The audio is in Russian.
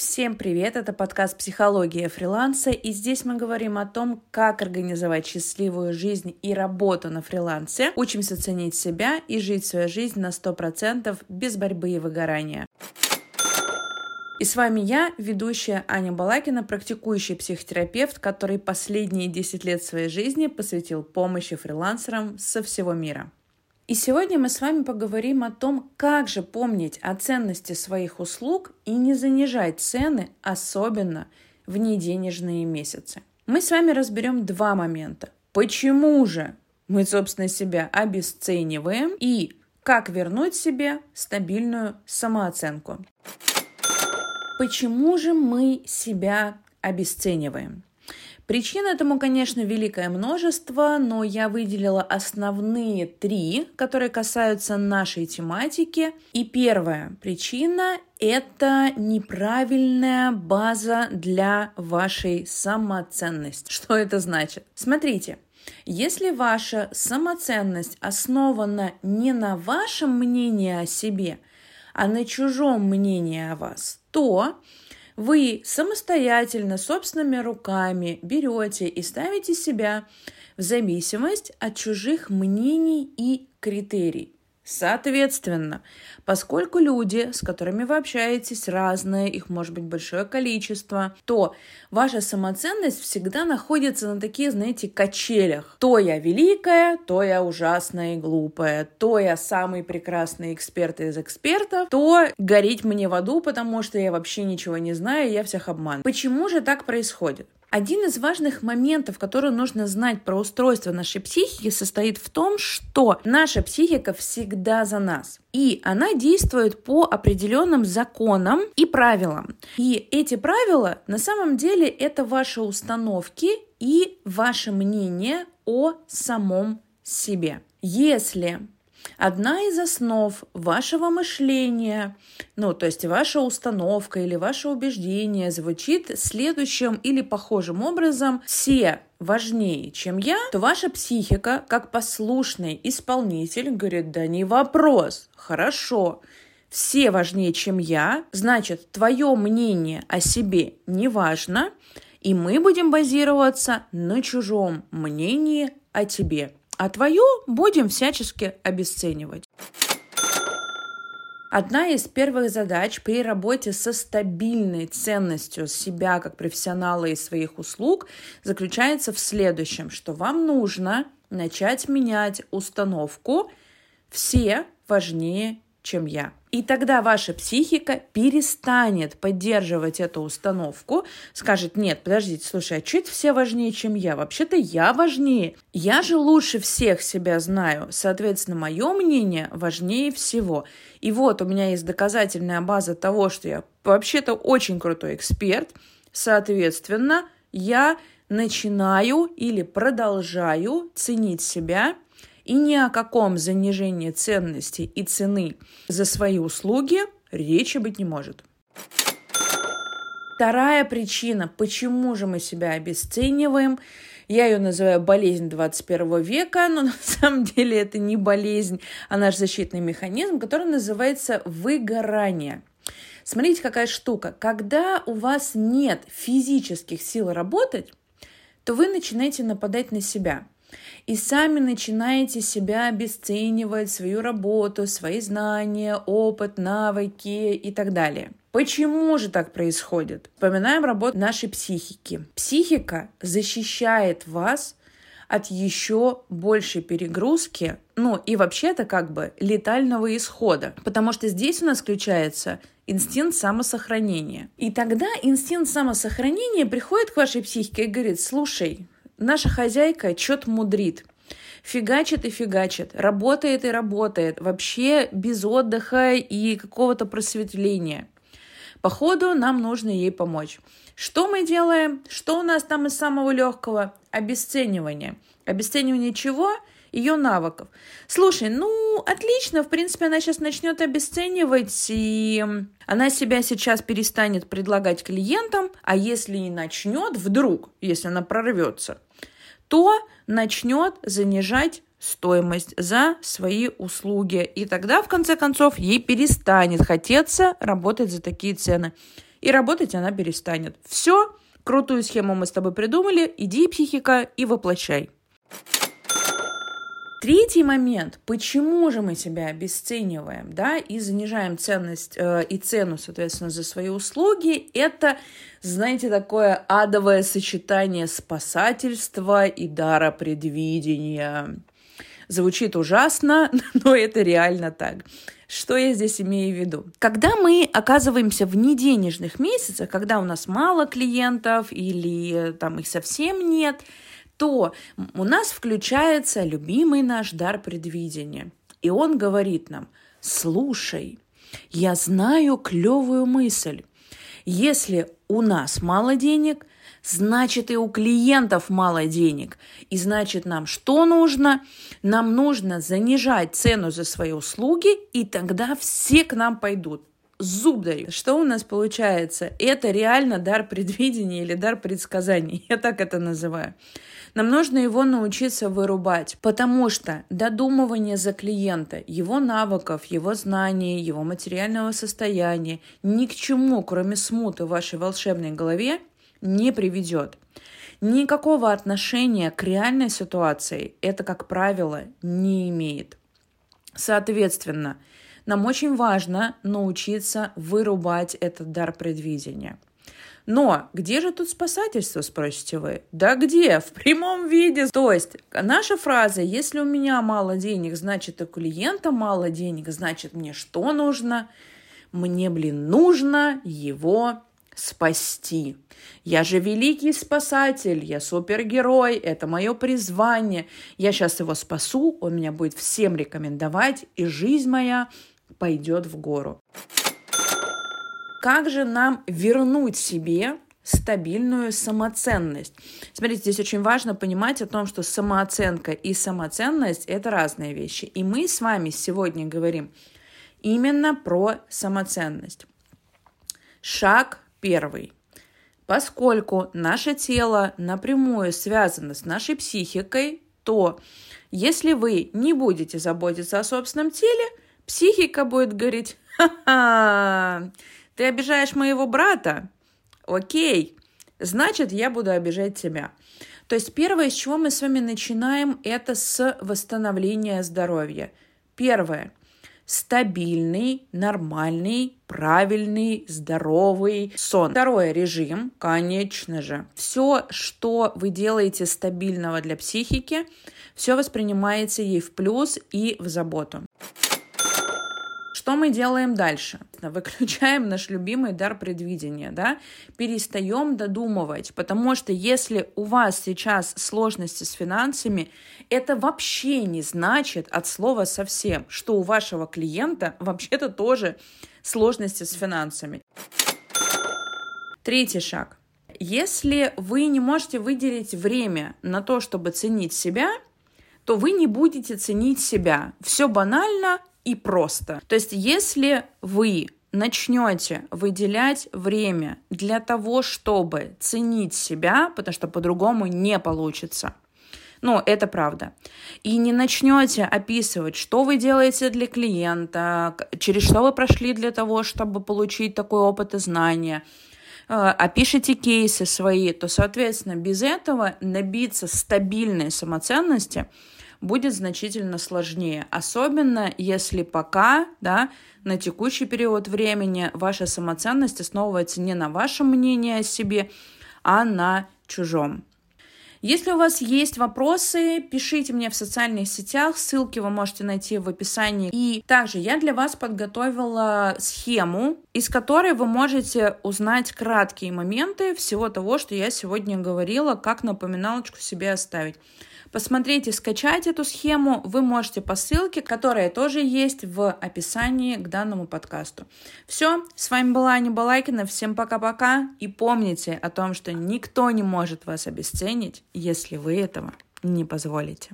Всем привет! Это подкаст «Психология фриланса», и здесь мы говорим о том, как организовать счастливую жизнь и работу на фрилансе, учимся ценить себя и жить свою жизнь на 100% без борьбы и выгорания. И с вами я, ведущая Аня Балакина, практикующий психотерапевт, который последние 10 лет своей жизни посвятил помощи фрилансерам со всего мира. И сегодня мы с вами поговорим о том, как же помнить о ценности своих услуг и не занижать цены, особенно в неденежные месяцы. Мы с вами разберем два момента. Почему же мы, собственно, себя обесцениваем и как вернуть себе стабильную самооценку. Почему же мы себя обесцениваем? Причин этому, конечно, великое множество, но я выделила основные три, которые касаются нашей тематики. И первая причина – это неправильная база для вашей самоценности. Что это значит? Смотрите, если ваша самоценность основана не на вашем мнении о себе, а на чужом мнении о вас, то вы самостоятельно, собственными руками берете и ставите себя в зависимость от чужих мнений и критерий. Соответственно, поскольку люди, с которыми вы общаетесь, разные, их может быть большое количество, то ваша самоценность всегда находится на такие, знаете, качелях. То я великая, то я ужасная и глупая, то я самый прекрасный эксперт из экспертов, то гореть мне в аду, потому что я вообще ничего не знаю, я всех обманываю. Почему же так происходит? Один из важных моментов, который нужно знать про устройство нашей психики, состоит в том, что наша психика всегда за нас. И она действует по определенным законам и правилам. И эти правила на самом деле это ваши установки и ваше мнение о самом себе. Если Одна из основ вашего мышления, ну, то есть ваша установка или ваше убеждение звучит следующим или похожим образом. Все важнее, чем я, то ваша психика, как послушный исполнитель, говорит, да не вопрос, хорошо, все важнее, чем я, значит, твое мнение о себе не важно, и мы будем базироваться на чужом мнении о тебе а твою будем всячески обесценивать. Одна из первых задач при работе со стабильной ценностью себя как профессионала и своих услуг заключается в следующем, что вам нужно начать менять установку «все важнее, чем я». И тогда ваша психика перестанет поддерживать эту установку, скажет, нет, подождите, слушай, а что это все важнее, чем я? Вообще-то я важнее. Я же лучше всех себя знаю. Соответственно, мое мнение важнее всего. И вот у меня есть доказательная база того, что я вообще-то очень крутой эксперт. Соответственно, я начинаю или продолжаю ценить себя – и ни о каком занижении ценности и цены за свои услуги речи быть не может. Вторая причина, почему же мы себя обесцениваем, я ее называю болезнь 21 века, но на самом деле это не болезнь, а наш защитный механизм, который называется выгорание. Смотрите, какая штука. Когда у вас нет физических сил работать, то вы начинаете нападать на себя – и сами начинаете себя обесценивать, свою работу, свои знания, опыт, навыки и так далее. Почему же так происходит? Вспоминаем работу нашей психики. Психика защищает вас от еще большей перегрузки, ну и вообще-то как бы летального исхода, потому что здесь у нас включается инстинкт самосохранения. И тогда инстинкт самосохранения приходит к вашей психике и говорит, слушай, наша хозяйка что-то мудрит. Фигачит и фигачит, работает и работает, вообще без отдыха и какого-то просветления. Походу, нам нужно ей помочь. Что мы делаем? Что у нас там из самого легкого? Обесценивание. Обесценивание чего? Ее навыков. Слушай, ну, отлично, в принципе, она сейчас начнет обесценивать, и она себя сейчас перестанет предлагать клиентам, а если и начнет, вдруг, если она прорвется, то начнет занижать стоимость за свои услуги. И тогда, в конце концов, ей перестанет хотеться работать за такие цены. и работать она перестанет. Все, крутую схему мы с тобой придумали, иди, психика, и воплощай. Третий момент, почему же мы себя обесцениваем, да, и занижаем ценность э, и цену, соответственно, за свои услуги, это, знаете, такое адовое сочетание спасательства и дара предвидения. Звучит ужасно, но это реально так. Что я здесь имею в виду? Когда мы оказываемся в неденежных месяцах, когда у нас мало клиентов или там их совсем нет, то у нас включается любимый наш дар предвидения. И он говорит нам, слушай, я знаю клевую мысль. Если у нас мало денег, значит и у клиентов мало денег. И значит нам что нужно? Нам нужно занижать цену за свои услуги, и тогда все к нам пойдут зуб даю. Что у нас получается? Это реально дар предвидения или дар предсказаний. Я так это называю. Нам нужно его научиться вырубать, потому что додумывание за клиента, его навыков, его знаний, его материального состояния ни к чему, кроме смуты в вашей волшебной голове, не приведет. Никакого отношения к реальной ситуации это, как правило, не имеет. Соответственно, нам очень важно научиться вырубать этот дар предвидения. Но где же тут спасательство, спросите вы? Да где? В прямом виде. То есть наша фраза «если у меня мало денег, значит у клиента мало денег, значит мне что нужно?» Мне, блин, нужно его спасти. Я же великий спасатель, я супергерой, это мое призвание. Я сейчас его спасу, он меня будет всем рекомендовать, и жизнь моя пойдет в гору. Как же нам вернуть себе стабильную самоценность. Смотрите, здесь очень важно понимать о том, что самооценка и самоценность – это разные вещи. И мы с вами сегодня говорим именно про самоценность. Шаг первый. Поскольку наше тело напрямую связано с нашей психикой, то если вы не будете заботиться о собственном теле, психика будет говорить «Ха-ха, ты обижаешь моего брата? Окей, значит, я буду обижать тебя». То есть первое, с чего мы с вами начинаем, это с восстановления здоровья. Первое – стабильный, нормальный, правильный, здоровый сон. Второе – режим, конечно же. Все, что вы делаете стабильного для психики, все воспринимается ей в плюс и в заботу. Что мы делаем дальше? Выключаем наш любимый дар предвидения, да? Перестаем додумывать, потому что если у вас сейчас сложности с финансами, это вообще не значит от слова совсем, что у вашего клиента вообще-то тоже сложности с финансами. Третий шаг. Если вы не можете выделить время на то, чтобы ценить себя, то вы не будете ценить себя. Все банально, и просто. То есть, если вы начнете выделять время для того, чтобы ценить себя, потому что по-другому не получится. Ну, это правда. И не начнете описывать, что вы делаете для клиента, через что вы прошли для того, чтобы получить такой опыт и знания, э, опишите кейсы свои, то, соответственно, без этого набиться стабильной самоценности – будет значительно сложнее. Особенно если пока, да, на текущий период времени ваша самоценность основывается не на вашем мнении о себе, а на чужом. Если у вас есть вопросы, пишите мне в социальных сетях, ссылки вы можете найти в описании. И также я для вас подготовила схему, из которой вы можете узнать краткие моменты всего того, что я сегодня говорила, как напоминалочку себе оставить. Посмотреть и скачать эту схему вы можете по ссылке, которая тоже есть в описании к данному подкасту. Все, с вами была Аня Балайкина, всем пока-пока и помните о том, что никто не может вас обесценить, если вы этого не позволите.